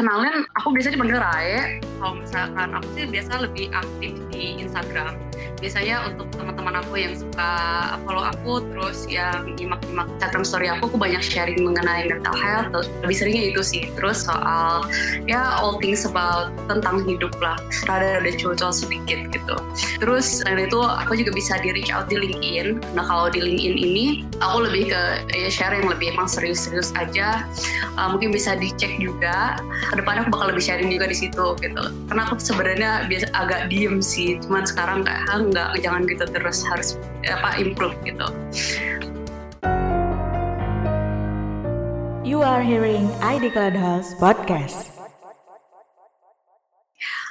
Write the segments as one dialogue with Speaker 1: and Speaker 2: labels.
Speaker 1: kenalin aku biasanya dipanggil Rae. Kalau misalkan aku sih biasa lebih aktif di Instagram biasanya untuk teman-teman aku yang suka follow aku terus yang nyimak-nyimak Instagram story aku aku banyak sharing mengenai mental health terus lebih seringnya itu sih. Terus soal ya all things about tentang hidup lah. Rada ada curcol sedikit gitu. Terus dan itu aku juga bisa di reach out di LinkedIn. Nah kalau di LinkedIn ini aku lebih ke ya share yang lebih emang serius-serius aja. Uh, mungkin bisa dicek juga. Ke depannya aku bakal lebih sharing juga di situ gitu. Karena aku sebenarnya biasa agak diem sih. Cuman sekarang kayak nggak jangan gitu terus harus apa improve gitu.
Speaker 2: You are hearing ID Cloud House podcast.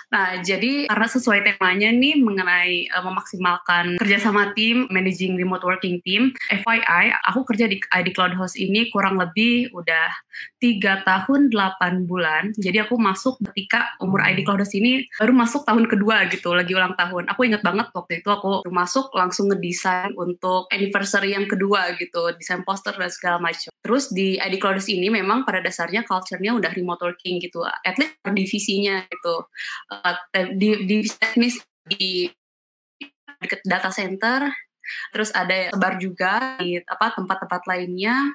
Speaker 1: Nah, jadi karena sesuai temanya nih mengenai uh, memaksimalkan kerjasama tim, managing remote working team, FYI, aku kerja di ID Cloud House ini kurang lebih udah tiga tahun 8 bulan. Jadi aku masuk ketika umur ID Cloud House ini baru masuk tahun kedua gitu, lagi ulang tahun. Aku ingat banget waktu itu aku masuk langsung ngedesain untuk anniversary yang kedua gitu, desain poster dan segala macam. Terus di ID Cloud House ini memang pada dasarnya culture-nya udah remote working gitu, at least divisinya gitu di, di teknis di dekat data center. Terus ada sebar juga di apa tempat-tempat lainnya.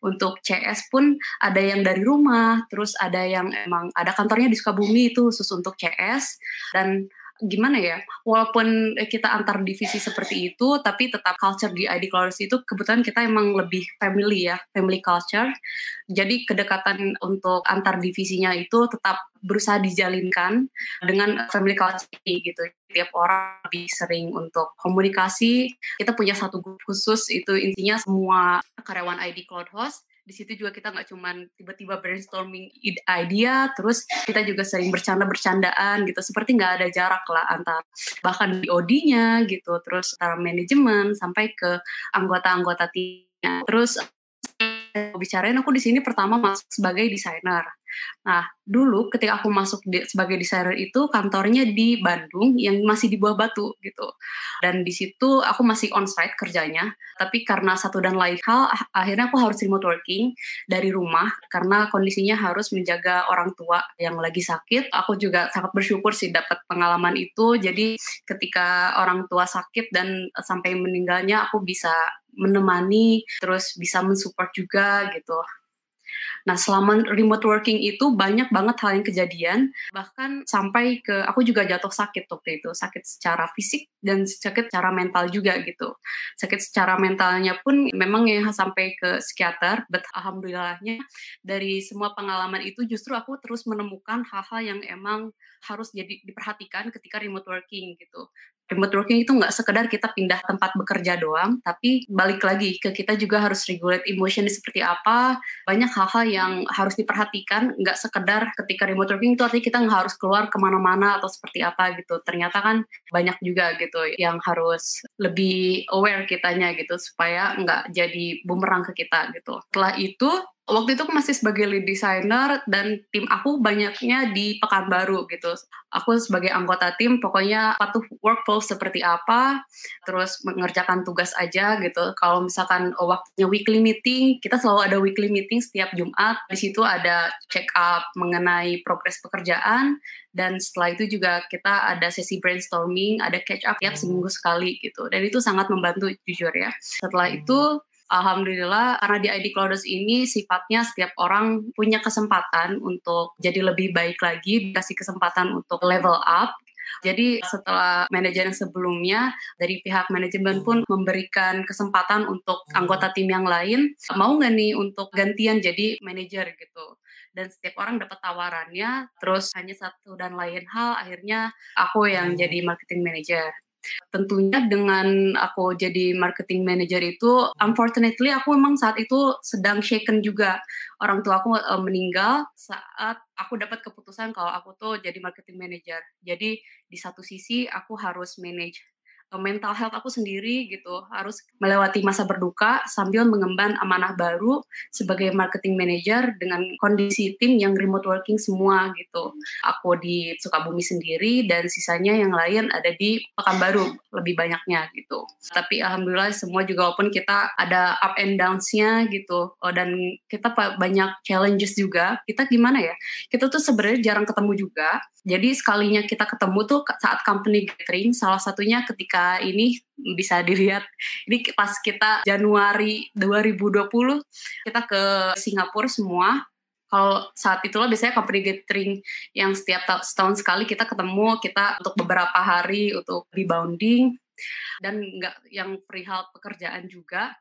Speaker 1: Untuk CS pun ada yang dari rumah terus ada yang emang ada kantornya di Sukabumi itu khusus untuk CS dan gimana ya walaupun kita antar divisi seperti itu tapi tetap culture di ID Clouders itu kebetulan kita emang lebih family ya family culture. Jadi kedekatan untuk antar divisinya itu tetap berusaha dijalinkan dengan family culture gitu. Tiap orang lebih sering untuk komunikasi. Kita punya satu grup khusus itu intinya semua karyawan ID Cloud Host di situ juga kita nggak cuman tiba-tiba brainstorming idea terus kita juga sering bercanda-bercandaan gitu. Seperti nggak ada jarak lah antar bahkan di OD-nya gitu terus antara manajemen sampai ke anggota-anggota timnya. Terus bicarain aku di sini pertama masuk sebagai desainer Nah, dulu ketika aku masuk di, sebagai desainer itu kantornya di Bandung yang masih di bawah batu gitu. Dan di situ aku masih on-site kerjanya, tapi karena satu dan lain hal akhirnya aku harus remote working dari rumah karena kondisinya harus menjaga orang tua yang lagi sakit. Aku juga sangat bersyukur sih dapat pengalaman itu. Jadi ketika orang tua sakit dan sampai meninggalnya aku bisa menemani terus bisa mensupport juga gitu Nah, selama remote working itu banyak banget hal yang kejadian, bahkan sampai ke aku juga jatuh sakit waktu itu, sakit secara fisik dan sakit secara mental juga gitu. Sakit secara mentalnya pun memang ya sampai ke psikiater, but alhamdulillahnya dari semua pengalaman itu justru aku terus menemukan hal-hal yang emang harus jadi diperhatikan ketika remote working gitu remote working itu nggak sekedar kita pindah tempat bekerja doang, tapi balik lagi ke kita juga harus regulate emotion seperti apa. Banyak hal-hal yang harus diperhatikan, nggak sekedar ketika remote working itu artinya kita nggak harus keluar ke mana-mana atau seperti apa gitu. Ternyata kan banyak juga gitu yang harus lebih aware kitanya gitu supaya nggak jadi bumerang ke kita gitu. Setelah itu waktu itu aku masih sebagai lead designer dan tim aku banyaknya di Pekanbaru gitu. Aku sebagai anggota tim pokoknya patuh workflow seperti apa, terus mengerjakan tugas aja gitu. Kalau misalkan waktunya weekly meeting, kita selalu ada weekly meeting setiap Jumat. Di situ ada check up mengenai progres pekerjaan dan setelah itu juga kita ada sesi brainstorming, ada catch up tiap seminggu sekali gitu. Dan itu sangat membantu jujur ya. Setelah itu Alhamdulillah karena di ID Clouders ini sifatnya setiap orang punya kesempatan untuk jadi lebih baik lagi, dikasih kesempatan untuk level up. Jadi setelah manajer yang sebelumnya dari pihak manajemen pun memberikan kesempatan untuk anggota tim yang lain mau nggak nih untuk gantian jadi manajer? gitu. Dan setiap orang dapat tawarannya terus hanya satu dan lain hal akhirnya aku yang jadi marketing manager Tentunya dengan aku jadi marketing manager itu, unfortunately aku memang saat itu sedang shaken juga. Orang tua aku uh, meninggal saat aku dapat keputusan kalau aku tuh jadi marketing manager. Jadi di satu sisi aku harus manage mental health aku sendiri gitu. Harus melewati masa berduka sambil mengemban amanah baru sebagai marketing manager dengan kondisi tim yang remote working semua gitu. Aku di Sukabumi sendiri dan sisanya yang lain ada di Pekanbaru lebih banyaknya gitu. Tapi alhamdulillah semua juga walaupun kita ada up and downs-nya gitu oh, dan kita banyak challenges juga. Kita gimana ya kita tuh sebenarnya jarang ketemu juga. Jadi sekalinya kita ketemu tuh saat company gathering salah satunya ketika ini bisa dilihat ini pas kita Januari 2020 kita ke Singapura semua kalau saat itulah biasanya company gathering yang setiap setahun sekali kita ketemu kita untuk beberapa hari untuk rebounding dan nggak yang perihal pekerjaan juga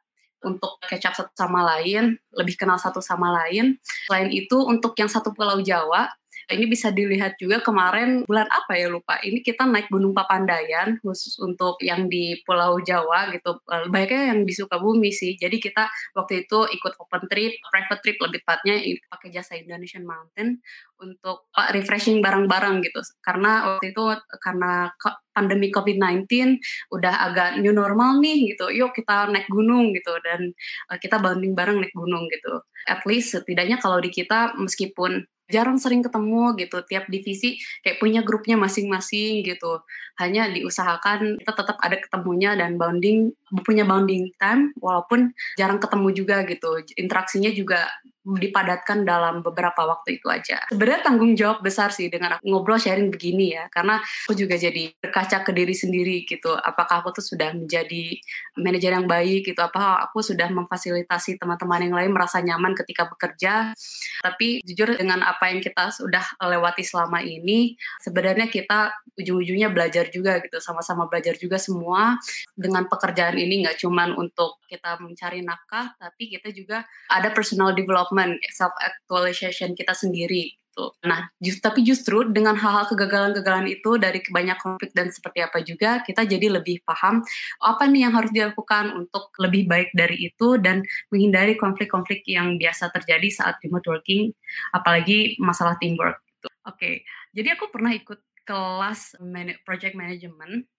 Speaker 1: untuk catch up satu sama lain, lebih kenal satu sama lain. Selain itu, untuk yang satu Pulau Jawa, ini bisa dilihat juga kemarin bulan apa ya lupa. Ini kita naik Gunung Papandayan khusus untuk yang di Pulau Jawa gitu. Eh, banyaknya yang di Sukabumi sih. Jadi kita waktu itu ikut open trip, private trip lebih tepatnya pakai jasa Indonesian Mountain untuk uh, refreshing barang-barang gitu. Karena waktu itu karena pandemi COVID-19 udah agak new normal nih gitu. Yuk kita naik gunung gitu dan kita banding bareng naik gunung gitu. At least setidaknya kalau di kita meskipun jarang sering ketemu gitu tiap divisi kayak punya grupnya masing-masing gitu. Hanya diusahakan kita tetap ada ketemunya dan bounding punya bounding time walaupun jarang ketemu juga gitu. Interaksinya juga dipadatkan dalam beberapa waktu itu aja. Sebenarnya tanggung jawab besar sih dengan aku ngobrol sharing begini ya, karena aku juga jadi berkaca ke diri sendiri gitu. Apakah aku tuh sudah menjadi manajer yang baik gitu? Apa aku sudah memfasilitasi teman-teman yang lain merasa nyaman ketika bekerja? Tapi jujur dengan apa yang kita sudah lewati selama ini, sebenarnya kita ujung-ujungnya belajar juga gitu, sama-sama belajar juga semua dengan pekerjaan ini nggak cuman untuk kita mencari nafkah, tapi kita juga ada personal development development, self actualization kita sendiri gitu. Nah, just, tapi justru dengan hal-hal kegagalan-kegagalan itu dari banyak konflik dan seperti apa juga kita jadi lebih paham apa nih yang harus dilakukan untuk lebih baik dari itu dan menghindari konflik-konflik yang biasa terjadi saat remote working, apalagi masalah teamwork. Gitu. Oke, okay. jadi aku pernah ikut kelas project management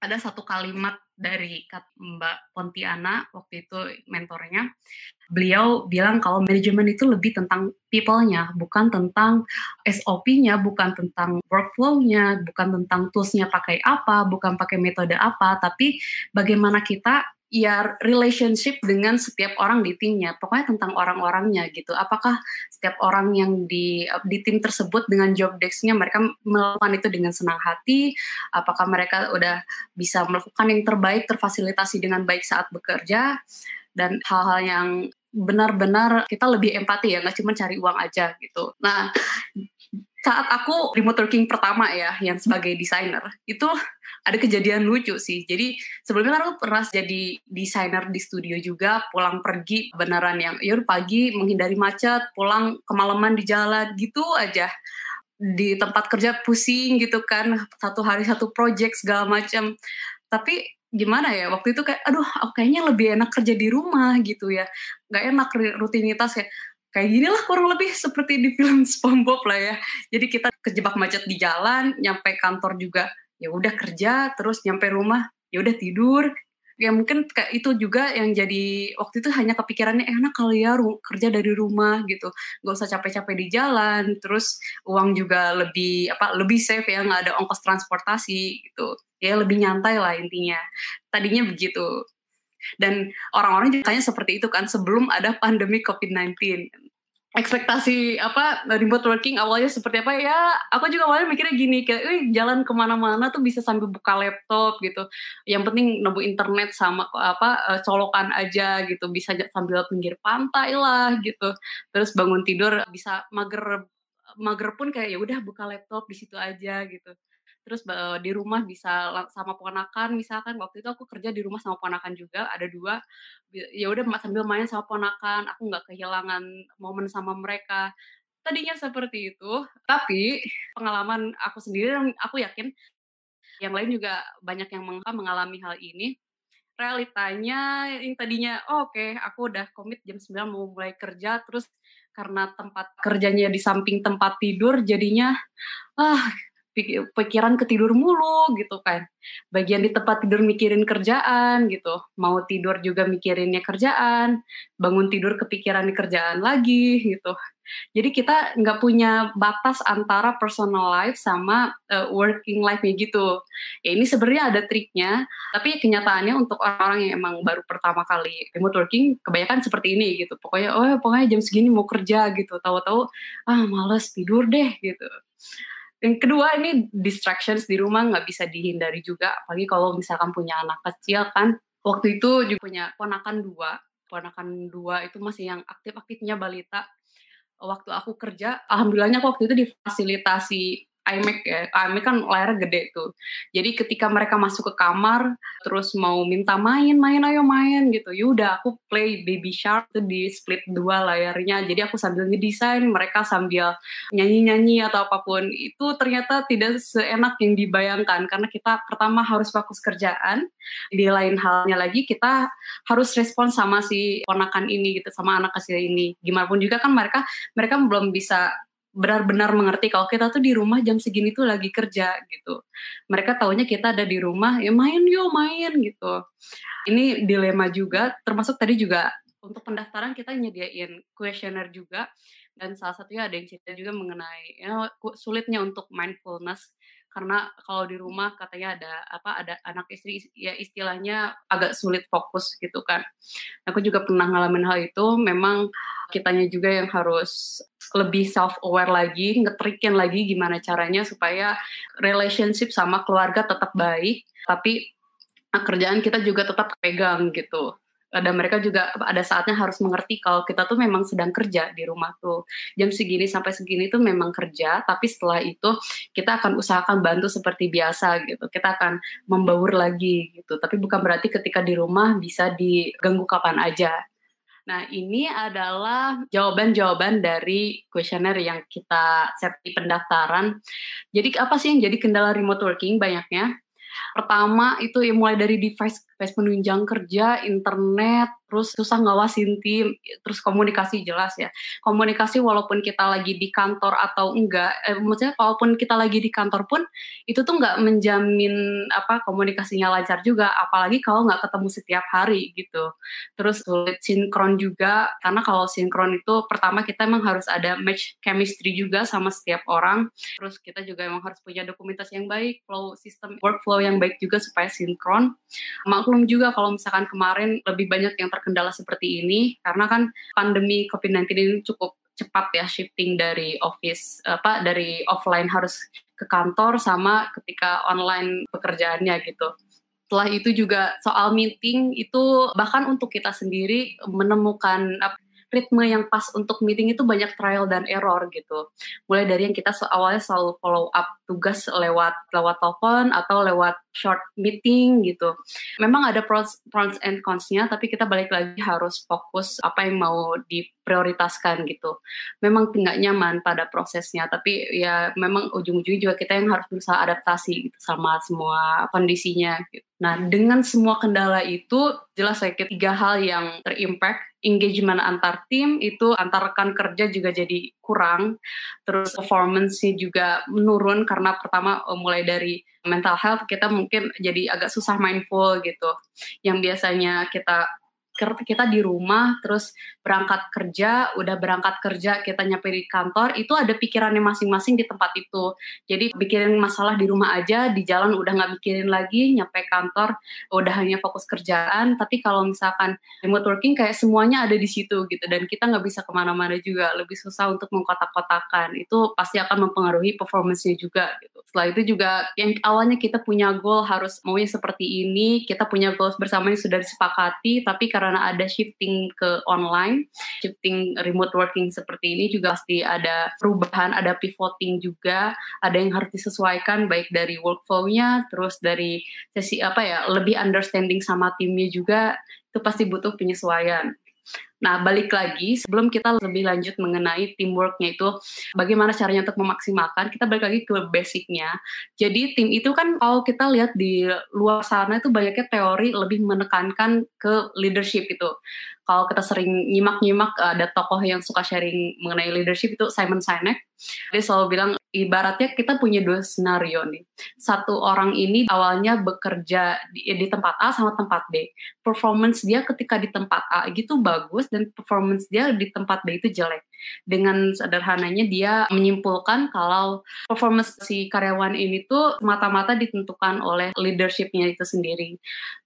Speaker 1: ada satu kalimat dari Mbak Pontiana waktu itu mentornya. Beliau bilang kalau manajemen itu lebih tentang people-nya, bukan tentang SOP-nya, bukan tentang workflow-nya, bukan tentang tools-nya pakai apa, bukan pakai metode apa, tapi bagaimana kita ya relationship dengan setiap orang di timnya. Pokoknya tentang orang-orangnya gitu. Apakah setiap orang yang di di tim tersebut dengan job desk-nya mereka melakukan itu dengan senang hati? Apakah mereka udah bisa melakukan yang terbaik, terfasilitasi dengan baik saat bekerja? Dan hal-hal yang benar-benar kita lebih empati ya, nggak cuma cari uang aja gitu. Nah, saat aku remote working pertama ya yang sebagai desainer itu ada kejadian lucu sih. Jadi sebelumnya kan aku pernah jadi desainer di studio juga pulang pergi beneran yang ya pagi menghindari macet pulang kemalaman di jalan gitu aja. Di tempat kerja pusing gitu kan satu hari satu project segala macam tapi gimana ya waktu itu kayak aduh aku kayaknya lebih enak kerja di rumah gitu ya. Nggak enak rutinitas kayak kayak gini lah kurang lebih seperti di film SpongeBob lah ya. Jadi kita kejebak macet di jalan, nyampe kantor juga ya udah kerja, terus nyampe rumah ya udah tidur. Ya mungkin kayak itu juga yang jadi waktu itu hanya kepikirannya eh, enak kali ya kerja dari rumah gitu, gak usah capek-capek di jalan, terus uang juga lebih apa lebih safe ya nggak ada ongkos transportasi gitu, ya lebih nyantai lah intinya. Tadinya begitu. Dan orang-orang juga tanya seperti itu kan sebelum ada pandemi COVID-19 ekspektasi apa remote working awalnya seperti apa ya aku juga awalnya mikirnya gini kayak eh, jalan ke mana-mana tuh bisa sambil buka laptop gitu. Yang penting nemu internet sama apa eh, colokan aja gitu bisa sambil pinggir pantai lah gitu. Terus bangun tidur bisa mager mager pun kayak ya udah buka laptop di situ aja gitu terus di rumah bisa sama ponakan misalkan waktu itu aku kerja di rumah sama ponakan juga ada dua ya udah sambil main sama ponakan aku nggak kehilangan momen sama mereka. Tadinya seperti itu tapi pengalaman aku sendiri dan aku yakin yang lain juga banyak yang mengalami hal ini. Realitanya yang tadinya oh, oke okay, aku udah komit jam 9 mau mulai kerja terus karena tempat kerjanya di samping tempat tidur jadinya ah pikiran ketidur mulu gitu kan. Bagian di tempat tidur mikirin kerjaan gitu. Mau tidur juga mikirinnya kerjaan. Bangun tidur kepikiran kerjaan lagi gitu. Jadi kita nggak punya batas antara personal life sama uh, working life-nya gitu. Ya ini sebenarnya ada triknya, tapi kenyataannya untuk orang-orang yang emang baru pertama kali remote working, kebanyakan seperti ini gitu. Pokoknya, oh pokoknya jam segini mau kerja gitu. Tahu-tahu, ah males tidur deh gitu. Yang kedua ini distractions di rumah nggak bisa dihindari juga, apalagi kalau misalkan punya anak kecil kan. Waktu itu juga punya ponakan dua, ponakan dua itu masih yang aktif-aktifnya balita. Waktu aku kerja, alhamdulillahnya waktu itu difasilitasi iMac ya. iMac kan layarnya gede tuh. Jadi ketika mereka masuk ke kamar, terus mau minta main, main ayo main gitu. Yaudah aku play Baby Shark tuh di split dua layarnya. Jadi aku sambil ngedesain, mereka sambil nyanyi-nyanyi atau apa pun. Itu ternyata tidak seenak yang dibayangkan. Karena kita pertama harus fokus kerjaan. Di lain halnya lagi kita harus respon sama si ponakan ini gitu, sama anak kecil ini. Gimana pun juga kan mereka mereka belum bisa benar-benar mengerti kalau kita tuh di rumah jam segini tuh lagi kerja gitu. Mereka taunya kita ada di rumah, ya main yuk main gitu. Ini dilema juga, termasuk tadi juga untuk pendaftaran kita nyediain kuesioner juga dan salah satunya ada yang cerita juga mengenai ya, sulitnya untuk mindfulness karena kalau di rumah katanya ada apa ada anak istri ya istilahnya agak sulit fokus gitu kan. Aku juga pernah ngalamin hal itu. Memang kitanya juga yang harus lebih self aware lagi, ngetrikin lagi gimana caranya supaya relationship sama keluarga tetap baik, tapi kerjaan kita juga tetap pegang gitu dan mereka juga ada saatnya harus mengerti kalau kita tuh memang sedang kerja di rumah tuh jam segini sampai segini tuh memang kerja tapi setelah itu kita akan usahakan bantu seperti biasa gitu kita akan membaur lagi gitu tapi bukan berarti ketika di rumah bisa diganggu kapan aja Nah, ini adalah jawaban-jawaban dari kuesioner yang kita set di pendaftaran. Jadi apa sih yang jadi kendala remote working banyaknya? Pertama itu ya mulai dari device device penunjang kerja, internet, terus susah ngawasin tim, terus komunikasi jelas ya. Komunikasi walaupun kita lagi di kantor atau enggak, eh, maksudnya walaupun kita lagi di kantor pun itu tuh nggak menjamin apa komunikasinya lancar juga, apalagi kalau nggak ketemu setiap hari gitu. Terus sulit sinkron juga, karena kalau sinkron itu pertama kita emang harus ada match chemistry juga sama setiap orang. Terus kita juga emang harus punya dokumentasi yang baik, flow sistem workflow yang baik juga supaya sinkron. Maklum juga kalau misalkan kemarin lebih banyak yang terkendala seperti ini karena kan pandemi COVID-19 ini cukup cepat ya shifting dari office apa dari offline harus ke kantor sama ketika online pekerjaannya gitu. Setelah itu juga soal meeting itu bahkan untuk kita sendiri menemukan ritme yang pas untuk meeting itu banyak trial dan error gitu. Mulai dari yang kita awalnya selalu follow up tugas lewat lewat telepon atau lewat short meeting gitu. Memang ada pros, pros and cons-nya, tapi kita balik lagi harus fokus apa yang mau diprioritaskan gitu. Memang tidak nyaman pada prosesnya, tapi ya memang ujung-ujungnya juga kita yang harus berusaha adaptasi gitu sama semua kondisinya. Gitu. Nah, dengan semua kendala itu jelas saya tiga hal yang terimpact engagement antar tim itu antar rekan kerja juga jadi kurang terus performance-nya juga menurun karena pertama mulai dari mental health kita mungkin jadi agak susah mindful gitu. Yang biasanya kita kita di rumah terus berangkat kerja, udah berangkat kerja kita nyampe di kantor, itu ada pikirannya masing-masing di tempat itu. Jadi pikirin masalah di rumah aja, di jalan udah nggak mikirin lagi, nyampe kantor udah hanya fokus kerjaan. Tapi kalau misalkan remote working kayak semuanya ada di situ gitu, dan kita nggak bisa ke mana-mana juga, lebih susah untuk mengkotak-kotakan. Itu pasti akan mempengaruhi performance-nya juga gitu. Setelah itu juga yang awalnya kita punya goal harus maunya seperti ini, kita punya goals bersama yang sudah disepakati, tapi karena karena ada shifting ke online, shifting remote working seperti ini juga pasti ada perubahan, ada pivoting juga, ada yang harus disesuaikan baik dari workflow-nya, terus dari sesi apa ya, lebih understanding sama timnya juga, itu pasti butuh penyesuaian. Nah, balik lagi sebelum kita lebih lanjut mengenai teamworknya itu bagaimana caranya untuk memaksimalkan, kita balik lagi ke basicnya. Jadi tim itu kan kalau kita lihat di luar sana itu banyaknya teori lebih menekankan ke leadership itu. Kalau kita sering nyimak-nyimak ada tokoh yang suka sharing mengenai leadership itu Simon Sinek. Dia selalu bilang ibaratnya kita punya dua skenario nih. Satu orang ini awalnya bekerja di, di tempat A sama tempat B. Performance dia ketika di tempat A gitu bagus dan performance dia di tempat B itu jelek. Dengan sederhananya dia menyimpulkan kalau performance si karyawan ini tuh mata-mata ditentukan oleh leadershipnya itu sendiri.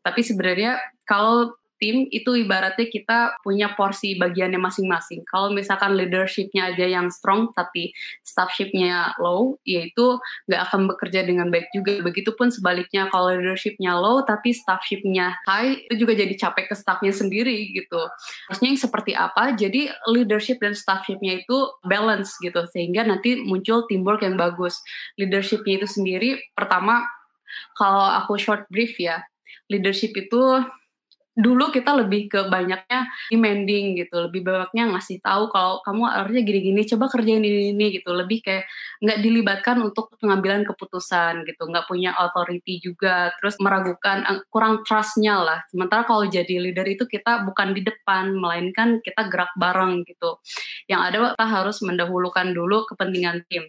Speaker 1: Tapi sebenarnya kalau tim itu ibaratnya kita punya porsi bagiannya masing-masing. Kalau misalkan leadershipnya aja yang strong tapi staffshipnya low, yaitu nggak akan bekerja dengan baik juga. Begitupun sebaliknya kalau leadershipnya low tapi staffshipnya high, itu juga jadi capek ke staffnya sendiri gitu. Maksudnya yang seperti apa? Jadi leadership dan staffshipnya itu balance gitu sehingga nanti muncul teamwork yang bagus. Leadershipnya itu sendiri pertama kalau aku short brief ya, leadership itu dulu kita lebih ke banyaknya demanding gitu, lebih banyaknya ngasih tahu kalau kamu harusnya gini-gini, coba kerjain ini ini gitu, lebih kayak nggak dilibatkan untuk pengambilan keputusan gitu, nggak punya authority juga, terus meragukan, eh, kurang trustnya lah. Sementara kalau jadi leader itu kita bukan di depan, melainkan kita gerak bareng gitu. Yang ada kita harus mendahulukan dulu kepentingan tim.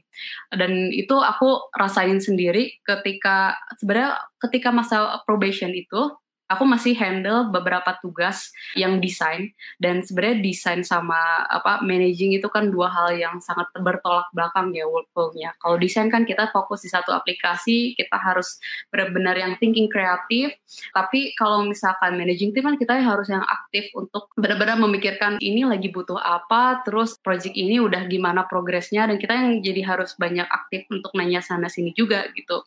Speaker 1: Dan itu aku rasain sendiri ketika sebenarnya ketika masa probation itu aku masih handle beberapa tugas yang desain dan sebenarnya desain sama apa managing itu kan dua hal yang sangat bertolak belakang ya workflow-nya. Kalau desain kan kita fokus di satu aplikasi, kita harus benar-benar yang thinking kreatif. Tapi kalau misalkan managing tim kan kita harus yang aktif untuk benar-benar memikirkan ini lagi butuh apa, terus project ini udah gimana progresnya dan kita yang jadi harus banyak aktif untuk nanya sana sini juga gitu.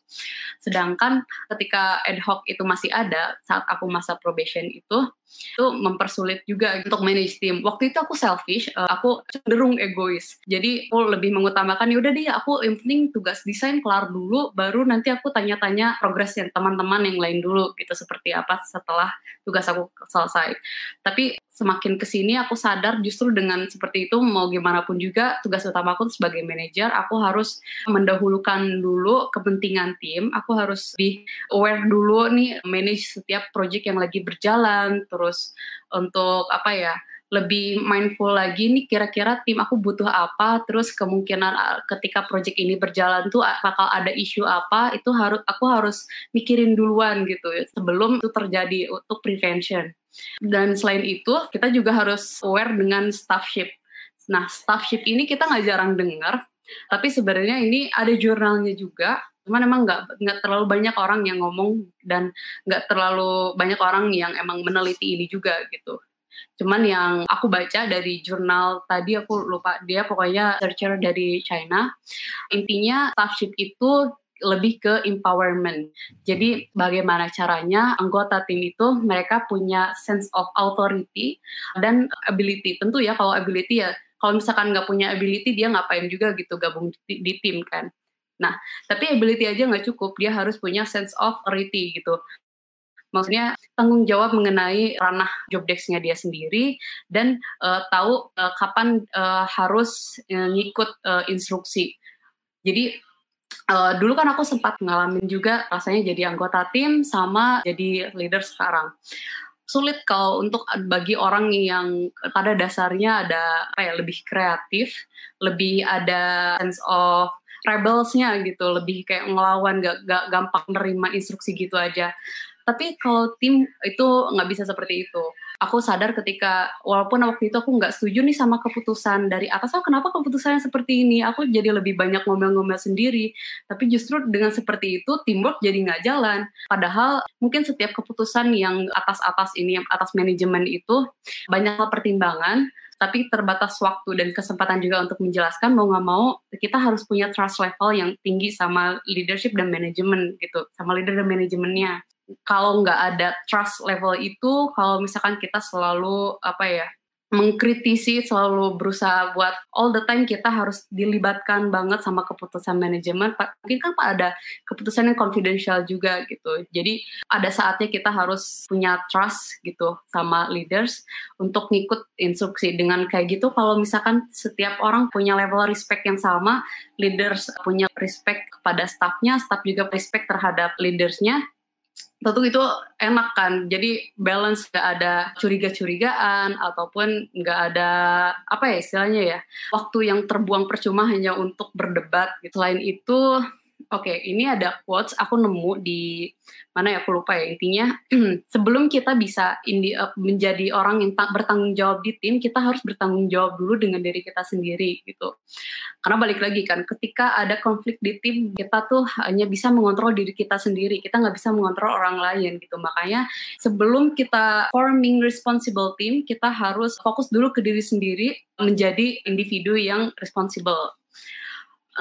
Speaker 1: Sedangkan ketika ad hoc itu masih ada saat aku masa probation itu itu mempersulit juga untuk manage tim. Waktu itu aku selfish, uh, aku cenderung egois. Jadi aku lebih mengutamakan ya udah deh aku yang penting tugas desain kelar dulu, baru nanti aku tanya-tanya progres yang teman-teman yang lain dulu gitu seperti apa setelah tugas aku selesai. Tapi semakin ke sini aku sadar justru dengan seperti itu mau gimana pun juga tugas utama aku sebagai manajer aku harus mendahulukan dulu kepentingan tim aku harus di aware dulu nih manage setiap project yang lagi berjalan terus untuk apa ya lebih mindful lagi nih kira-kira tim aku butuh apa terus kemungkinan uh, ketika project ini berjalan tuh bakal ada isu apa itu harus aku harus mikirin duluan gitu sebelum itu terjadi untuk prevention. Dan selain itu kita juga harus aware dengan staffship nah staffship ini kita nggak jarang dengar tapi sebenarnya ini ada jurnalnya juga cuman emang nggak nggak terlalu banyak orang yang ngomong dan nggak terlalu banyak orang yang emang meneliti ini juga gitu cuman yang aku baca dari jurnal tadi aku lupa dia pokoknya searcher dari China intinya staffship itu lebih ke empowerment. Jadi bagaimana caranya anggota tim itu mereka punya sense of authority dan ability. Tentu ya kalau ability ya kalau misalkan nggak punya ability dia ngapain juga gitu gabung di, di tim kan. Nah, tapi ability aja nggak cukup, dia harus punya sense of authority gitu. Maksudnya tanggung jawab mengenai ranah job desk-nya dia sendiri dan uh, tahu uh, kapan uh, harus uh, ngikut uh, instruksi. Jadi uh, dulu kan aku sempat ngalamin juga rasanya jadi anggota tim sama jadi leader sekarang sulit kalau untuk bagi orang yang pada dasarnya ada ya lebih kreatif, lebih ada sense of rebelsnya gitu lebih kayak ngelawan gak, gak gampang nerima instruksi gitu aja. Tapi kalau tim itu nggak bisa seperti itu. Aku sadar ketika walaupun waktu itu aku nggak setuju nih sama keputusan dari atas oh kenapa keputusannya seperti ini? Aku jadi lebih banyak ngomel-ngomel sendiri. Tapi justru dengan seperti itu teamwork jadi nggak jalan. Padahal mungkin setiap keputusan yang atas-atas ini yang atas manajemen itu banyak pertimbangan tapi terbatas waktu dan kesempatan juga untuk menjelaskan mau nggak mau kita harus punya trust level yang tinggi sama leadership dan manajemen gitu sama leader dan manajemennya. Kalau nggak ada trust level itu kalau misalkan kita selalu apa ya mengkritisi selalu berusaha buat all the time kita harus dilibatkan banget sama keputusan manajemen. Mungkin kan ada keputusan yang confidential juga gitu. Jadi ada saatnya kita harus punya trust gitu sama leaders untuk ngikut instruksi. Dengan kayak gitu kalau misalkan setiap orang punya level respect yang sama leaders punya respect kepada staffnya staff juga respect terhadap leadersnya tentu itu enak kan. Jadi balance gak ada curiga-curigaan ataupun gak ada apa ya istilahnya ya waktu yang terbuang percuma hanya untuk berdebat selain itu Oke, okay, ini ada quotes aku nemu di mana ya aku lupa ya. Intinya sebelum kita bisa indi, uh, menjadi orang yang bertanggung jawab di tim kita harus bertanggung jawab dulu dengan diri kita sendiri gitu. Karena balik lagi kan ketika ada konflik di tim kita tuh hanya bisa mengontrol diri kita sendiri. Kita nggak bisa mengontrol orang lain gitu. Makanya sebelum kita forming responsible team kita harus fokus dulu ke diri sendiri menjadi individu yang responsible.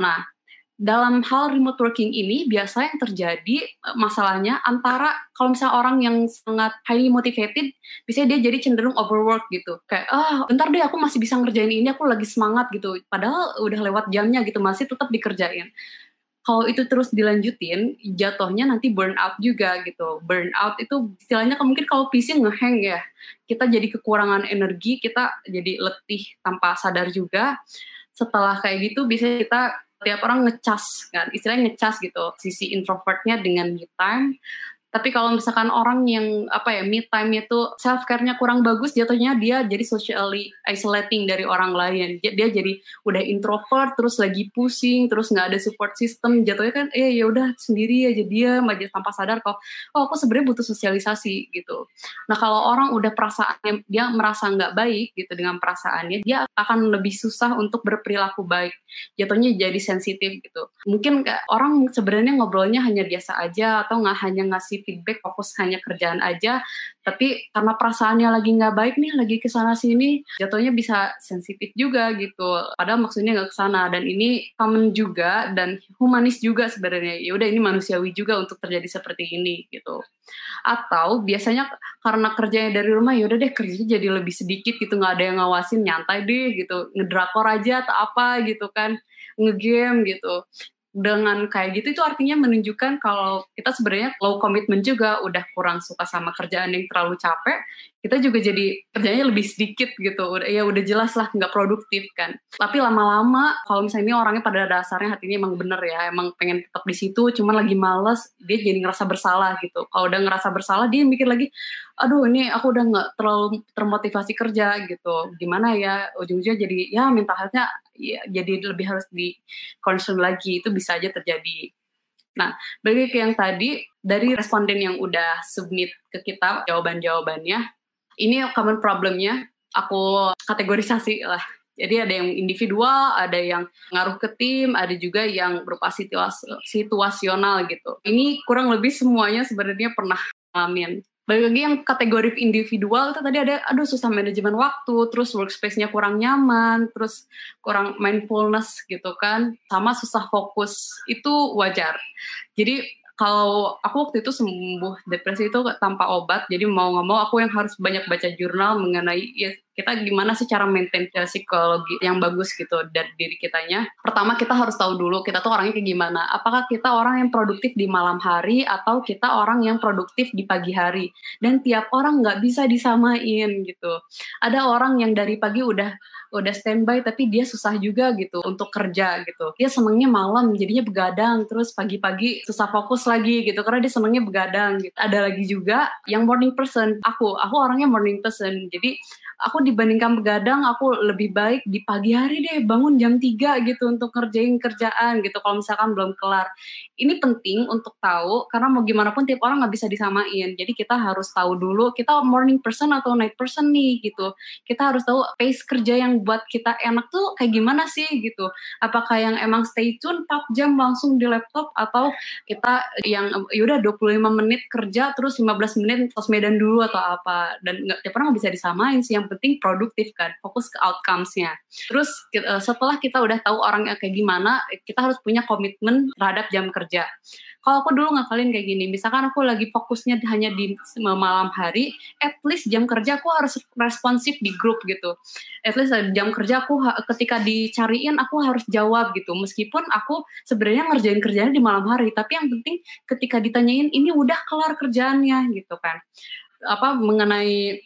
Speaker 1: Nah dalam hal remote working ini biasa yang terjadi eh, masalahnya antara kalau misalnya orang yang sangat highly motivated bisa dia jadi cenderung overwork gitu. Kayak ah bentar deh aku masih bisa ngerjain ini aku lagi semangat gitu. Padahal udah lewat jamnya gitu masih tetap dikerjain. Kalau itu terus dilanjutin jatuhnya nanti burn out juga gitu. Burn out itu istilahnya mungkin kalau PC ngehang ya. Kita jadi kekurangan energi kita jadi letih tanpa sadar juga. Setelah kayak gitu bisa kita tiap orang ngecas kan istilahnya ngecas gitu sisi introvertnya dengan me time tapi kalau misalkan orang yang apa ya me time itu self care-nya kurang bagus jatuhnya dia jadi socially isolating dari orang lain. Dia jadi udah introvert terus lagi pusing terus nggak ada support system. Jatuhnya kan eh ya udah sendiri aja dia aja tanpa sadar kok. Oh aku sebenarnya butuh sosialisasi gitu. Nah kalau orang udah perasaannya dia merasa nggak baik gitu dengan perasaannya dia akan lebih susah untuk berperilaku baik. Jatuhnya jadi sensitif gitu. Mungkin orang sebenarnya ngobrolnya hanya biasa aja atau nggak hanya ngasih feedback fokus hanya kerjaan aja. Tapi karena perasaannya lagi nggak baik nih lagi ke sana sini jatuhnya bisa sensitif juga gitu. Padahal maksudnya nggak ke sana. Dan ini common juga dan humanis juga sebenarnya. Ya udah ini manusiawi juga untuk terjadi seperti ini gitu. Atau biasanya karena kerjanya dari rumah ya udah deh kerjanya jadi lebih sedikit gitu. Nggak ada yang ngawasin nyantai deh gitu. Ngedrakor aja atau apa gitu kan. Ngegame gitu dengan kayak gitu itu artinya menunjukkan kalau kita sebenarnya low commitment juga udah kurang suka sama kerjaan yang terlalu capek kita juga jadi kerjanya lebih sedikit gitu. Udah ya udah jelas lah nggak produktif kan. Tapi lama-lama kalau misalnya ini orangnya pada dasarnya hatinya emang bener ya emang pengen tetap di situ cuman lagi males dia jadi ngerasa bersalah gitu. Kalau udah ngerasa bersalah dia mikir lagi aduh ini aku udah nggak terlalu termotivasi kerja gitu. Gimana ya? Ujung-ujungnya jadi ya minta healthnya ya, jadi lebih harus di concern lagi. Itu bisa aja terjadi. Nah, balik ke yang tadi, dari responden yang udah submit ke kita jawaban-jawabannya, ini common problemnya aku kategorisasi lah jadi ada yang individual, ada yang ngaruh ke tim, ada juga yang berupa situas situasional gitu. Ini kurang lebih semuanya sebenarnya pernah ngalamin. Balik lagi yang kategori individual itu tadi ada, aduh susah manajemen waktu, terus workspace-nya kurang nyaman, terus kurang mindfulness gitu kan, sama susah fokus, itu wajar. Jadi kalau aku waktu itu sembuh depresi itu tanpa obat jadi mau nggak mau aku yang harus banyak baca jurnal mengenai ya kita gimana sih cara maintain psikologi yang bagus gitu dari diri kitanya. Pertama kita harus tahu dulu kita tuh orangnya kayak gimana. Apakah kita orang yang produktif di malam hari atau kita orang yang produktif di pagi hari. Dan tiap orang nggak bisa disamain gitu. Ada orang yang dari pagi udah udah standby tapi dia susah juga gitu untuk kerja gitu. Dia senengnya malam jadinya begadang terus pagi-pagi susah fokus lagi gitu karena dia senengnya begadang gitu. Ada lagi juga yang morning person. Aku aku orangnya morning person. Jadi aku dibandingkan begadang aku lebih baik di pagi hari deh bangun jam 3 gitu untuk ngerjain kerjaan gitu kalau misalkan belum kelar. Ini penting untuk tahu karena mau gimana pun tiap orang nggak bisa disamain. Jadi kita harus tahu dulu kita morning person atau night person nih gitu. Kita harus tahu pace kerja yang buat kita enak tuh kayak gimana sih gitu. Apakah yang emang stay tune 4 jam langsung di laptop atau kita yang yaudah 25 menit kerja terus 15 menit sosmedan dulu atau apa. Dan nggak tiap orang nggak bisa disamain sih yang penting produktif kan fokus ke outcomes-nya. Terus eh, setelah kita udah tahu orangnya kayak gimana kita harus punya komitmen terhadap jam kerja. Kalau aku dulu ngakalin kayak gini misalkan aku lagi fokusnya hanya di malam hari at least jam kerja aku harus responsif di grup gitu. At least jam kerja aku ketika dicariin aku harus jawab gitu. Meskipun aku sebenarnya ngerjain kerjanya di malam hari tapi yang penting ketika ditanyain ini udah kelar kerjaannya? gitu kan. Apa mengenai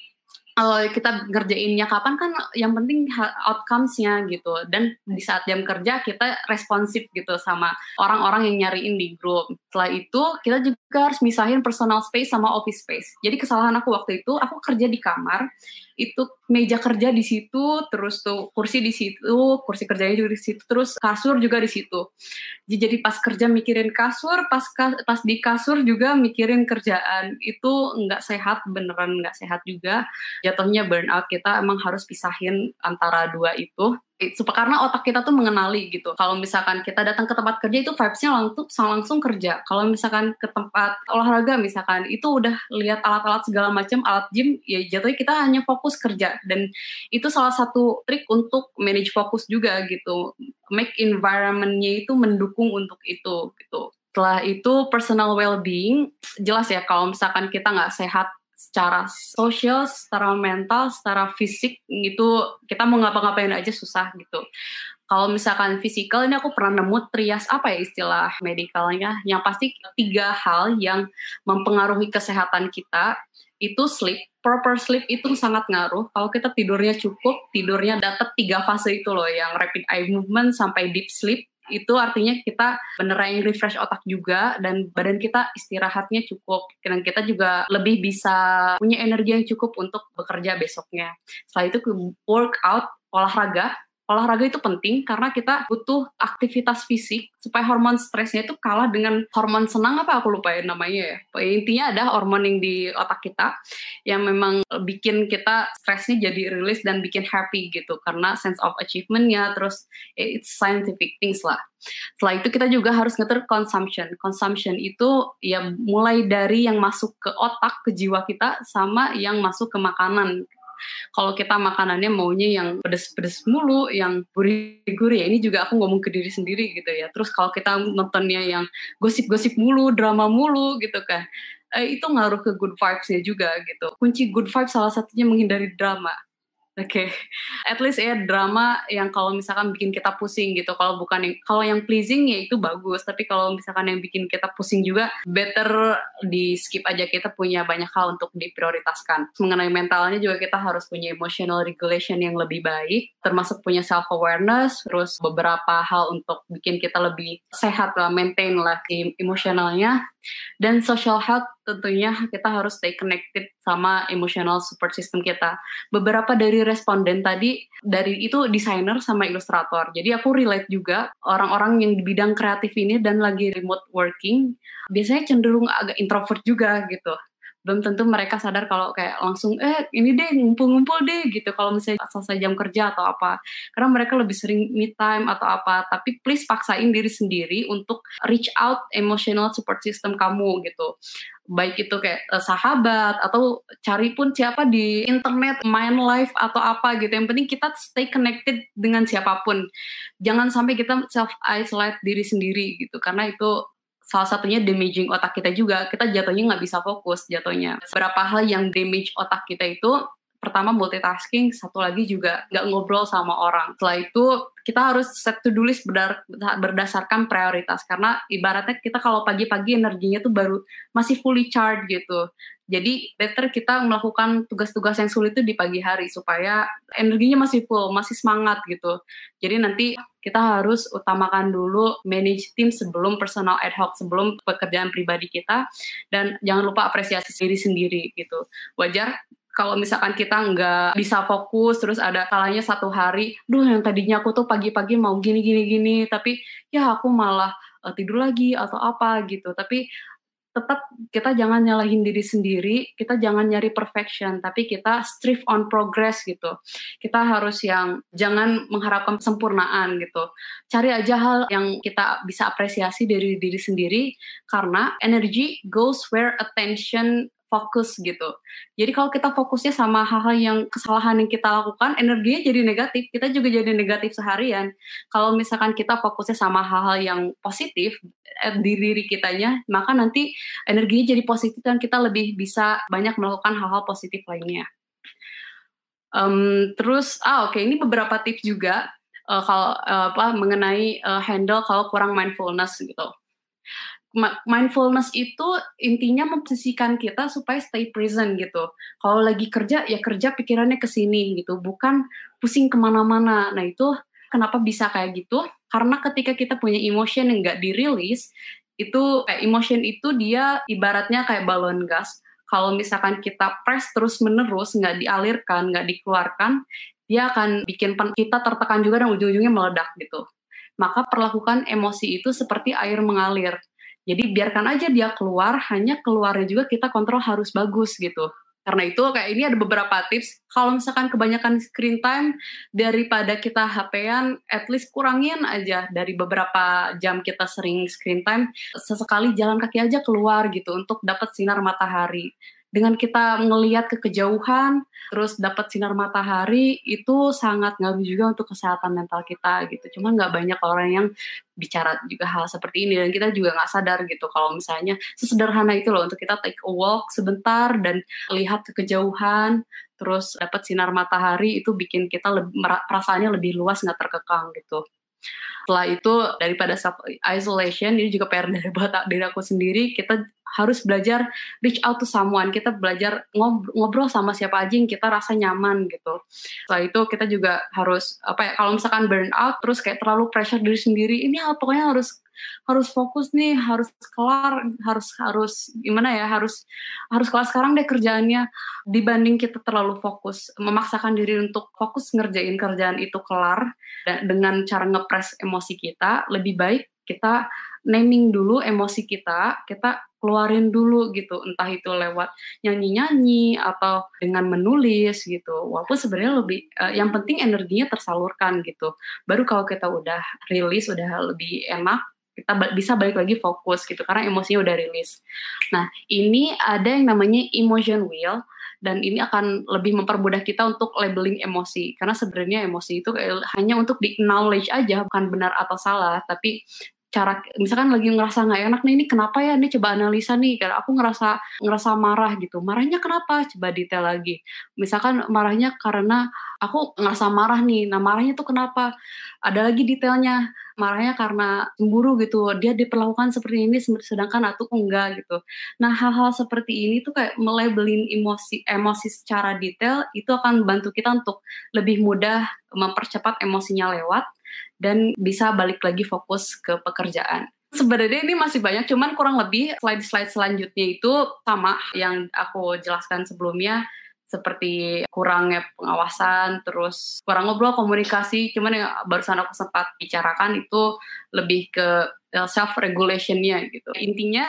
Speaker 1: kalau kita ngerjainnya kapan kan yang penting outcomes-nya gitu. Dan di saat jam kerja kita responsif gitu sama orang-orang yang nyariin di grup. Setelah itu kita juga harus misahin personal space sama office space. Jadi kesalahan aku waktu itu aku kerja di kamar itu meja kerja di situ, terus tuh kursi di situ, kursi kerjanya juga di situ, terus kasur juga di situ. Jadi pas kerja mikirin kasur, pas pas di kasur juga mikirin kerjaan. Itu nggak sehat, beneran nggak sehat juga. Jatuhnya burnout kita emang harus pisahin antara dua itu karena otak kita tuh mengenali gitu. Kalau misalkan kita datang ke tempat kerja itu vibes-nya langsung langsung kerja. Kalau misalkan ke tempat olahraga misalkan itu udah lihat alat-alat segala macam, alat gym ya jatuhnya kita hanya fokus kerja dan itu salah satu trik untuk manage fokus juga gitu. Make environment-nya itu mendukung untuk itu gitu. Setelah itu personal well-being jelas ya kalau misalkan kita nggak sehat secara sosial, secara mental, secara fisik gitu kita mau ngapa-ngapain aja susah gitu. Kalau misalkan fisikal ini aku pernah nemu trias apa ya istilah medikalnya yang pasti tiga hal yang mempengaruhi kesehatan kita itu sleep proper sleep itu sangat ngaruh. Kalau kita tidurnya cukup, tidurnya dapat tiga fase itu loh, yang rapid eye movement sampai deep sleep, itu artinya kita beneran refresh otak juga dan badan kita istirahatnya cukup dan kita juga lebih bisa punya energi yang cukup untuk bekerja besoknya. Setelah itu workout, olahraga, olahraga itu penting karena kita butuh aktivitas fisik supaya hormon stresnya itu kalah dengan hormon senang apa aku lupa ya namanya ya. Intinya ada hormon yang di otak kita yang memang bikin kita stresnya jadi rilis dan bikin happy gitu karena sense of achievementnya terus ya, it's scientific things lah. Setelah itu kita juga harus ngatur consumption. Consumption itu ya mulai dari yang masuk ke otak, ke jiwa kita sama yang masuk ke makanan kalau kita makanannya maunya yang pedes-pedes mulu, yang gurih-gurih, ya ini juga aku ngomong ke diri sendiri gitu ya. Terus kalau kita nontonnya yang gosip-gosip mulu, drama mulu gitu kan, eh, itu ngaruh ke good vibes-nya juga gitu. Kunci good vibes salah satunya menghindari drama Oke, okay. at least ya drama yang kalau misalkan bikin kita pusing gitu. Kalau bukan yang kalau yang pleasing ya itu bagus. Tapi kalau misalkan yang bikin kita pusing juga, better di skip aja. Kita punya banyak hal untuk diprioritaskan. Mengenai mentalnya juga kita harus punya emotional regulation yang lebih baik, termasuk punya self awareness. Terus beberapa hal untuk bikin kita lebih sehat lah, maintain lah emosionalnya. Dan social health tentunya kita harus stay connected sama emotional support system kita. Beberapa dari responden tadi dari itu desainer sama ilustrator. Jadi aku relate juga orang-orang yang di bidang kreatif ini dan lagi remote working biasanya cenderung agak introvert juga gitu belum tentu mereka sadar kalau kayak langsung eh ini deh ngumpul-ngumpul deh gitu. Kalau misalnya selesai jam kerja atau apa. Karena mereka lebih sering me time atau apa. Tapi please paksain diri sendiri untuk reach out emotional support system kamu gitu. Baik itu kayak uh, sahabat atau cari pun siapa di internet main live atau apa gitu. Yang penting kita stay connected dengan siapa pun. Jangan sampai kita self isolate diri sendiri gitu. Karena itu salah satunya damaging otak kita juga kita jatuhnya nggak bisa fokus jatuhnya beberapa hal yang damage otak kita itu pertama multitasking, satu lagi juga nggak ngobrol sama orang. Setelah itu kita harus set to do list berdasarkan prioritas karena ibaratnya kita kalau pagi-pagi energinya tuh baru masih fully charged gitu. Jadi better kita melakukan tugas-tugas yang sulit itu di pagi hari supaya energinya masih full, masih semangat gitu. Jadi nanti kita harus utamakan dulu manage tim sebelum personal ad hoc, sebelum pekerjaan pribadi kita dan jangan lupa apresiasi diri sendiri gitu. Wajar kalau misalkan kita nggak bisa fokus terus ada kalanya satu hari, duh yang tadinya aku tuh pagi-pagi mau gini gini gini tapi ya aku malah uh, tidur lagi atau apa gitu. Tapi tetap kita jangan nyalahin diri sendiri, kita jangan nyari perfection, tapi kita strive on progress gitu. Kita harus yang jangan mengharapkan sempurnaan gitu. Cari aja hal yang kita bisa apresiasi dari diri sendiri karena energy goes where attention fokus gitu. Jadi kalau kita fokusnya sama hal-hal yang kesalahan yang kita lakukan, energinya jadi negatif. Kita juga jadi negatif seharian. Kalau misalkan kita fokusnya sama hal-hal yang positif eh, di diri kitanya, maka nanti energinya jadi positif dan kita lebih bisa banyak melakukan hal-hal positif lainnya. Um, terus, ah oke okay, ini beberapa tips juga uh, kalau uh, apa mengenai uh, handle kalau kurang mindfulness gitu mindfulness itu intinya memposisikan kita supaya stay present gitu. Kalau lagi kerja ya kerja pikirannya ke sini gitu, bukan pusing ke mana-mana. Nah itu kenapa bisa kayak gitu? Karena ketika kita punya emotion yang nggak dirilis, itu eh, emotion itu dia ibaratnya kayak balon gas. Kalau misalkan kita press terus menerus nggak dialirkan, nggak dikeluarkan, dia akan bikin kita tertekan juga dan ujung-ujungnya meledak gitu. Maka perlakukan emosi itu seperti air mengalir jadi biarkan aja dia keluar, hanya keluarnya juga kita kontrol harus bagus gitu. Karena itu kayak ini ada beberapa tips. Kalau misalkan kebanyakan screen time daripada kita HP-an, at least kurangin aja dari beberapa jam kita sering screen time. Sesekali jalan kaki aja keluar gitu untuk dapat sinar matahari dengan kita melihat ke kejauhan terus dapat sinar matahari itu sangat ngaruh juga untuk kesehatan mental kita gitu. Cuma nggak banyak orang yang bicara juga hal seperti ini dan kita juga nggak sadar gitu. Kalau misalnya sesederhana itu loh untuk kita take a walk sebentar dan lihat ke kejauhan terus dapat sinar matahari itu bikin kita lebih, perasaannya lebih luas nggak terkekang gitu setelah itu daripada self isolation ini juga PR dari buat diri aku sendiri kita harus belajar reach out to someone. Kita belajar ngobrol sama siapa aja yang kita rasa nyaman gitu. Setelah itu kita juga harus apa ya kalau misalkan burn out terus kayak terlalu pressure diri sendiri ini pokoknya harus harus fokus nih harus kelar harus harus gimana ya harus harus kelar sekarang deh kerjaannya. Dibanding kita terlalu fokus memaksakan diri untuk fokus ngerjain kerjaan itu kelar dengan cara ngepres emosi kita lebih baik kita naming dulu emosi kita kita keluarin dulu gitu. Entah itu lewat nyanyi-nyanyi atau dengan menulis gitu. Walaupun sebenarnya lebih uh, yang penting energinya tersalurkan gitu. Baru kalau kita udah rilis udah lebih enak kita bisa balik lagi fokus gitu karena emosinya udah rilis. Nah ini ada yang namanya emotion wheel dan ini akan lebih mempermudah kita untuk labeling emosi karena sebenarnya emosi itu hanya untuk di knowledge aja bukan benar atau salah tapi cara misalkan lagi ngerasa nggak enak nih ini kenapa ya? Ini coba analisa nih. Karena aku ngerasa ngerasa marah gitu. Marahnya kenapa? Coba detail lagi. Misalkan marahnya karena aku ngerasa marah nih. Nah marahnya tuh kenapa? Ada lagi detailnya. Marahnya karena cemburu gitu. Dia diperlakukan seperti ini sedangkan aku enggak gitu. Nah hal-hal seperti ini tuh kayak melabelin emosi emosi secara detail itu akan bantu kita untuk lebih mudah mempercepat emosinya lewat dan bisa balik lagi fokus ke pekerjaan. Sebenarnya ini masih banyak, cuman kurang lebih slide-slide selanjutnya itu sama yang aku jelaskan sebelumnya, seperti kurangnya pengawasan, terus kurang ngobrol komunikasi, cuman yang barusan aku sempat bicarakan itu lebih ke eh, self regulationnya gitu. Intinya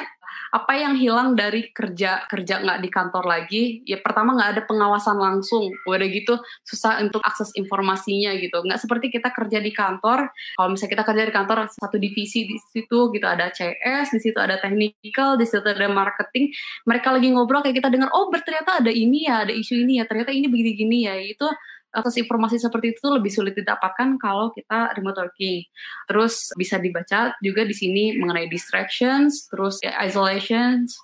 Speaker 1: apa yang hilang dari kerja kerja nggak di kantor lagi? Ya pertama nggak ada pengawasan langsung. Udah gitu susah untuk akses informasinya gitu. Nggak seperti kita kerja di kantor. Kalau misalnya kita kerja di kantor satu divisi di situ gitu. Ada CS di situ ada technical di situ ada marketing. Mereka lagi ngobrol kayak kita dengar oh ternyata ada ini ya ada isu ini ya. Ternyata ini begini-gini ya. Itu atas informasi seperti itu lebih sulit didapatkan kalau kita remote working. Terus bisa dibaca juga di sini mengenai distractions, terus ya, isolations,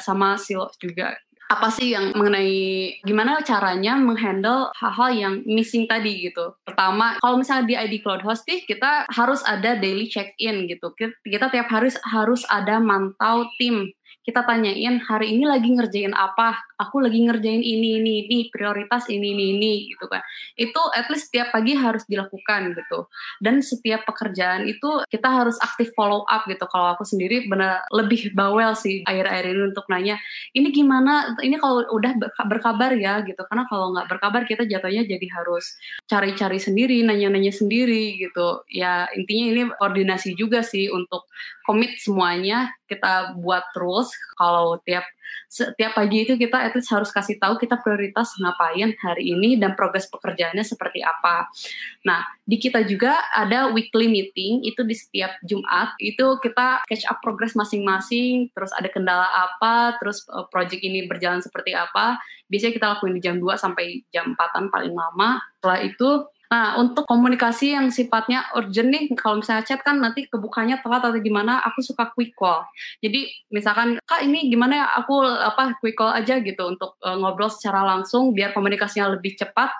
Speaker 1: sama silos juga. Apa sih yang mengenai gimana caranya menghandle hal-hal yang missing tadi gitu. Pertama, kalau misalnya di ID Cloud Hosting kita harus ada daily check-in gitu. Kita tiap hari harus ada mantau tim kita tanyain hari ini lagi ngerjain apa? Aku lagi ngerjain ini ini ini prioritas ini ini ini gitu kan. Itu at least setiap pagi harus dilakukan gitu. Dan setiap pekerjaan itu kita harus aktif follow up gitu. Kalau aku sendiri benar lebih bawel sih akhir-akhir ini untuk nanya ini gimana? Ini kalau udah berkabar ya gitu. Karena kalau nggak berkabar kita jatuhnya jadi harus cari-cari sendiri nanya-nanya sendiri gitu. Ya intinya ini koordinasi juga sih untuk komit semuanya kita buat rules kalau tiap setiap pagi itu kita itu harus kasih tahu kita prioritas ngapain hari ini dan progres pekerjaannya seperti apa. Nah, di kita juga ada weekly meeting itu di setiap Jumat itu kita catch up progress masing-masing, terus ada kendala apa, terus uh, project ini berjalan seperti apa. Biasanya kita lakuin di jam 2 sampai jam 4 paling lama. Setelah itu Nah, untuk komunikasi yang sifatnya urgent nih, kalau misalnya chat kan nanti kebukanya telat atau gimana, aku suka quick call. Jadi, misalkan, Kak ini gimana ya, aku apa quick call aja gitu untuk uh, ngobrol secara langsung biar komunikasinya lebih cepat.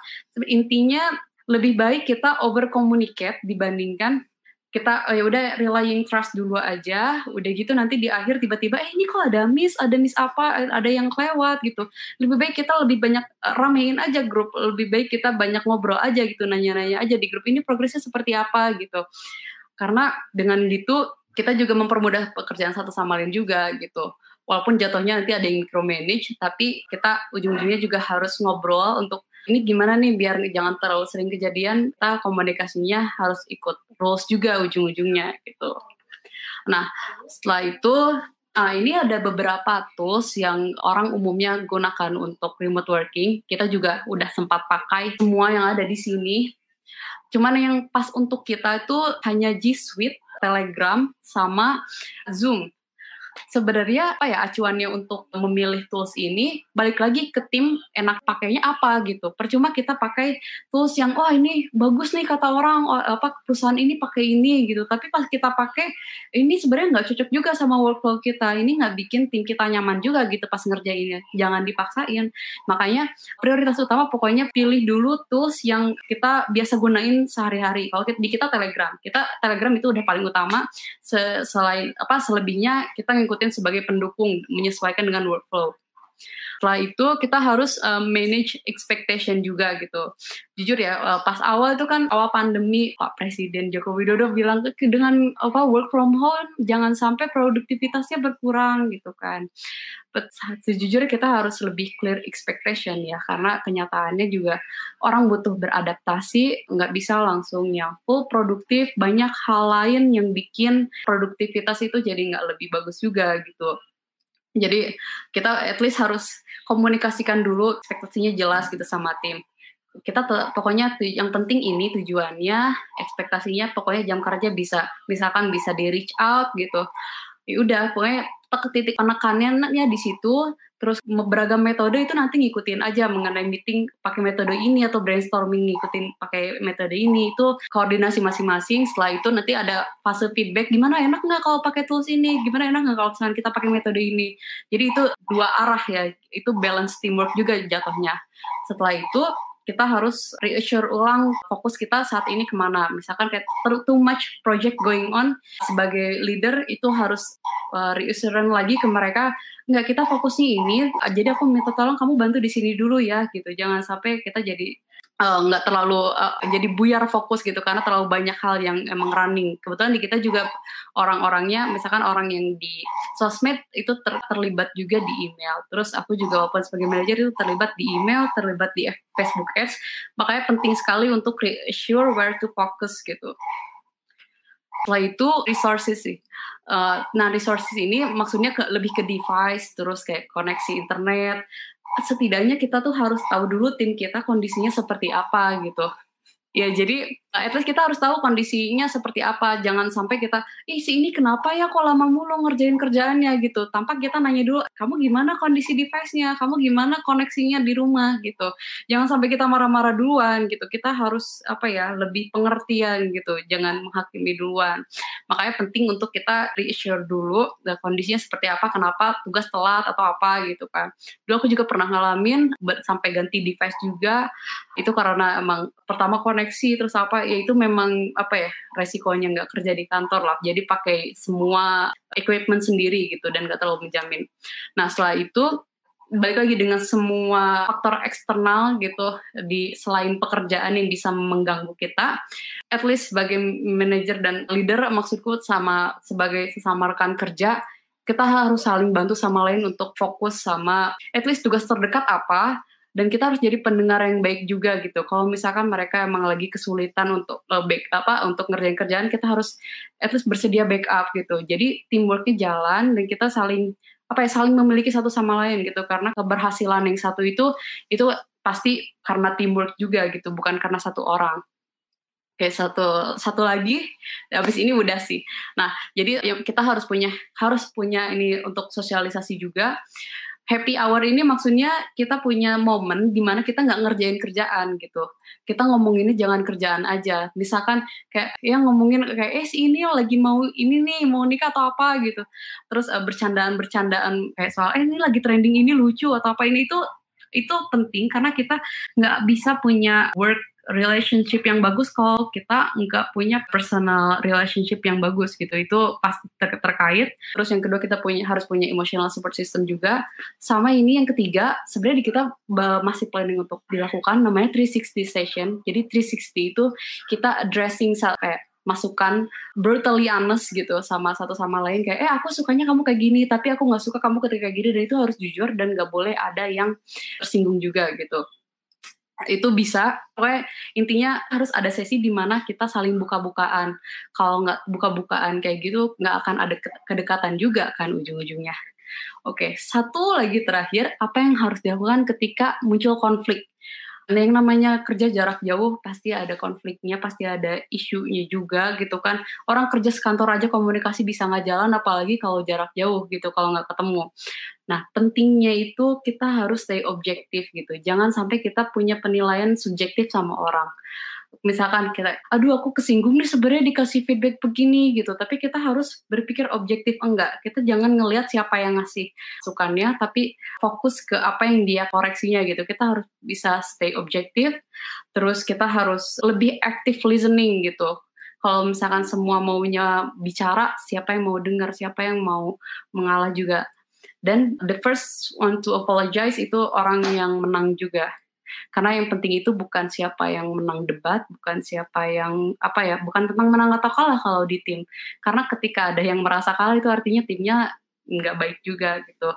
Speaker 1: Intinya lebih baik kita over communicate dibandingkan kita oh ya udah relying trust dulu aja. Udah gitu nanti di akhir tiba-tiba eh ini kok ada miss ada miss apa ada yang kelewat gitu. Lebih baik kita lebih banyak uh, ramein aja grup lebih baik kita banyak ngobrol aja gitu nanya-nanya aja di grup ini progresnya seperti apa? Gitu. Karena dengan gitu kita juga mempermudah pekerjaan satu sama lain juga gitu. Walaupun jatuhnya nanti ada yang micromanage tapi kita ujung-ujungnya juga harus ngobrol untuk ini gimana nih biar jangan terlalu sering kejadian kita komunikasinya harus ikut rules juga ujung-ujungnya gitu. Nah setelah itu uh, ini ada beberapa tools yang orang umumnya gunakan untuk remote working. Kita juga udah sempat pakai semua yang ada di sini. Cuman yang pas untuk kita itu hanya G Suite, Telegram, sama Zoom sebenarnya apa ya acuannya untuk memilih tools ini balik lagi ke tim enak pakainya apa gitu. Percuma kita pakai tools yang oh ini bagus nih kata orang oh, apa perusahaan ini pakai ini gitu. Tapi pas kita pakai ini sebenarnya nggak cocok juga sama workflow kita. Ini nggak bikin tim kita nyaman juga gitu pas ngerjainnya. Jangan dipaksain. Makanya prioritas utama pokoknya pilih dulu tools yang kita biasa gunain sehari-hari. Kalau di kita Telegram, kita Telegram itu udah paling utama. Selain apa selebihnya kita ngikutin sebagai pendukung menyesuaikan dengan workflow. Setelah itu kita harus um, manage expectation juga gitu. Jujur ya, uh, pas awal itu kan awal pandemi Pak Presiden Joko Widodo bilang dengan apa work from home jangan sampai produktivitasnya berkurang gitu kan. But sejujurnya kita harus lebih clear expectation ya karena kenyataannya juga orang butuh beradaptasi nggak bisa langsung yang full produktif banyak hal lain yang bikin produktivitas itu jadi nggak lebih bagus juga gitu jadi kita at least harus komunikasikan dulu ekspektasinya jelas gitu sama tim. Kita pokoknya yang penting ini tujuannya, ekspektasinya pokoknya jam kerja bisa misalkan bisa di reach out gitu. Ya udah pokoknya titik penekanannya di situ terus beragam metode itu nanti ngikutin aja mengenai meeting pakai metode ini atau brainstorming ngikutin pakai metode ini. Itu koordinasi masing-masing setelah itu nanti ada fase feedback gimana enak nggak kalau pakai tools ini? Gimana enak nggak kalau misalnya kita pakai metode ini? Jadi itu dua arah ya itu balance teamwork juga jatuhnya. Setelah itu kita harus reassure ulang fokus kita saat ini ke mana. Misalkan kayak too much project going on, sebagai leader itu harus uh, reassurance lagi ke mereka, nggak kita fokusnya ini, jadi aku minta tolong kamu bantu di sini dulu ya gitu. Jangan sampai kita jadi Eh, nggak uh, terlalu uh, jadi buyar fokus gitu karena terlalu banyak hal yang emang running. Kebetulan di kita juga orang-orangnya, misalkan orang yang di sosmed itu ter terlibat juga di email. Terus aku juga walaupun sebagai manajer itu terlibat di email, terlibat di Facebook Ads. Makanya penting sekali untuk sure where to focus gitu. Setelah itu resources sih. Uh, nah resources ini maksudnya ke, lebih ke device, terus kayak koneksi internet, setidaknya kita tuh harus tahu dulu tim kita kondisinya seperti apa gitu. Ya jadi at least kita harus tahu kondisinya seperti apa. Jangan sampai kita, ih si ini kenapa ya kok lama mulu ngerjain kerjaannya gitu. Tanpa kita nanya dulu, kamu gimana kondisi device-nya, kamu gimana koneksinya di rumah gitu. Jangan sampai kita marah-marah duluan gitu. Kita harus apa ya lebih pengertian gitu. Jangan menghakimi duluan. Makanya penting untuk kita reassure dulu nah, kondisinya seperti apa, kenapa tugas telat atau apa gitu kan. Dulu aku juga pernah ngalamin sampai ganti device juga. Itu karena emang pertama koneksi terus apa ya itu memang apa ya resikonya nggak kerja di kantor lah. Jadi pakai semua equipment sendiri gitu dan nggak terlalu menjamin nah setelah itu balik lagi dengan semua faktor eksternal gitu di selain pekerjaan yang bisa mengganggu kita at least sebagai manajer dan leader maksudku sama sebagai sesama rekan kerja kita harus saling bantu sama lain untuk fokus sama at least tugas terdekat apa dan kita harus jadi pendengar yang baik juga gitu. Kalau misalkan mereka emang lagi kesulitan untuk uh, back apa untuk ngerjain kerjaan, kita harus at least bersedia backup gitu. Jadi teamworknya jalan dan kita saling apa ya saling memiliki satu sama lain gitu karena keberhasilan yang satu itu itu pasti karena teamwork juga gitu bukan karena satu orang kayak satu satu lagi habis ini udah sih nah jadi kita harus punya harus punya ini untuk sosialisasi juga happy hour ini maksudnya kita punya momen di mana kita nggak ngerjain kerjaan gitu. Kita ngomong ini jangan kerjaan aja. Misalkan kayak yang ngomongin kayak eh si ini lagi mau ini nih mau nikah atau apa gitu. Terus uh, bercandaan-bercandaan kayak soal eh ini lagi trending ini lucu atau apa ini itu itu penting karena kita nggak bisa punya work relationship yang bagus kalau kita nggak punya personal relationship yang bagus gitu. Itu pasti ter terkait. Terus yang kedua kita punya harus punya emotional support system juga. Sama ini yang ketiga sebenarnya kita masih planning untuk dilakukan namanya 360 session. Jadi 360 itu kita addressing kayak masukan brutally honest gitu sama satu sama lain. Kayak eh aku sukanya kamu kayak gini tapi aku nggak suka kamu ketika gini. Dan itu harus jujur dan nggak boleh ada yang tersinggung juga gitu itu bisa. Pokoknya intinya harus ada sesi di mana kita saling buka-bukaan. Kalau nggak buka-bukaan kayak gitu nggak akan ada kedekatan juga kan ujung-ujungnya. Oke satu lagi terakhir apa yang harus dilakukan ketika muncul konflik Nah, yang namanya kerja jarak jauh pasti ada konfliknya, pasti ada isunya juga gitu kan. Orang kerja sekantor aja komunikasi bisa nggak jalan, apalagi kalau jarak jauh gitu, kalau nggak ketemu. Nah, pentingnya itu kita harus stay objektif gitu. Jangan sampai kita punya penilaian subjektif sama orang misalkan kita aduh aku kesinggung nih sebenarnya dikasih feedback begini gitu. Tapi kita harus berpikir objektif enggak kita jangan ngelihat siapa yang ngasih sukannya tapi fokus ke apa yang dia koreksinya gitu. Kita harus bisa stay objektif terus kita harus lebih active listening gitu. Kalau misalkan semua maunya bicara siapa yang mau dengar siapa yang mau mengalah juga. Dan the first one to apologize itu orang yang menang juga karena yang penting itu bukan siapa yang menang debat, bukan siapa yang apa ya, bukan tentang menang atau kalah kalau di tim. Karena ketika ada yang merasa kalah itu artinya timnya nggak baik juga gitu.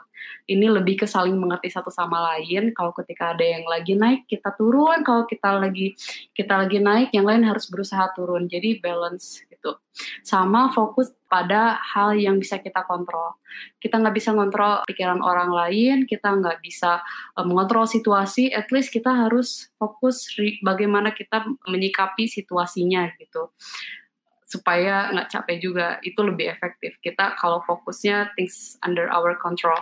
Speaker 1: Ini lebih ke saling mengerti satu sama lain. Kalau ketika ada yang lagi naik kita turun, kalau kita lagi kita lagi naik yang lain harus berusaha turun. Jadi balance gitu. Sama fokus pada hal yang bisa kita kontrol. Kita nggak bisa kontrol pikiran orang lain, kita nggak bisa uh, mengontrol situasi. At least kita harus fokus bagaimana kita menyikapi situasinya gitu supaya nggak capek juga itu lebih efektif kita kalau fokusnya things under our control.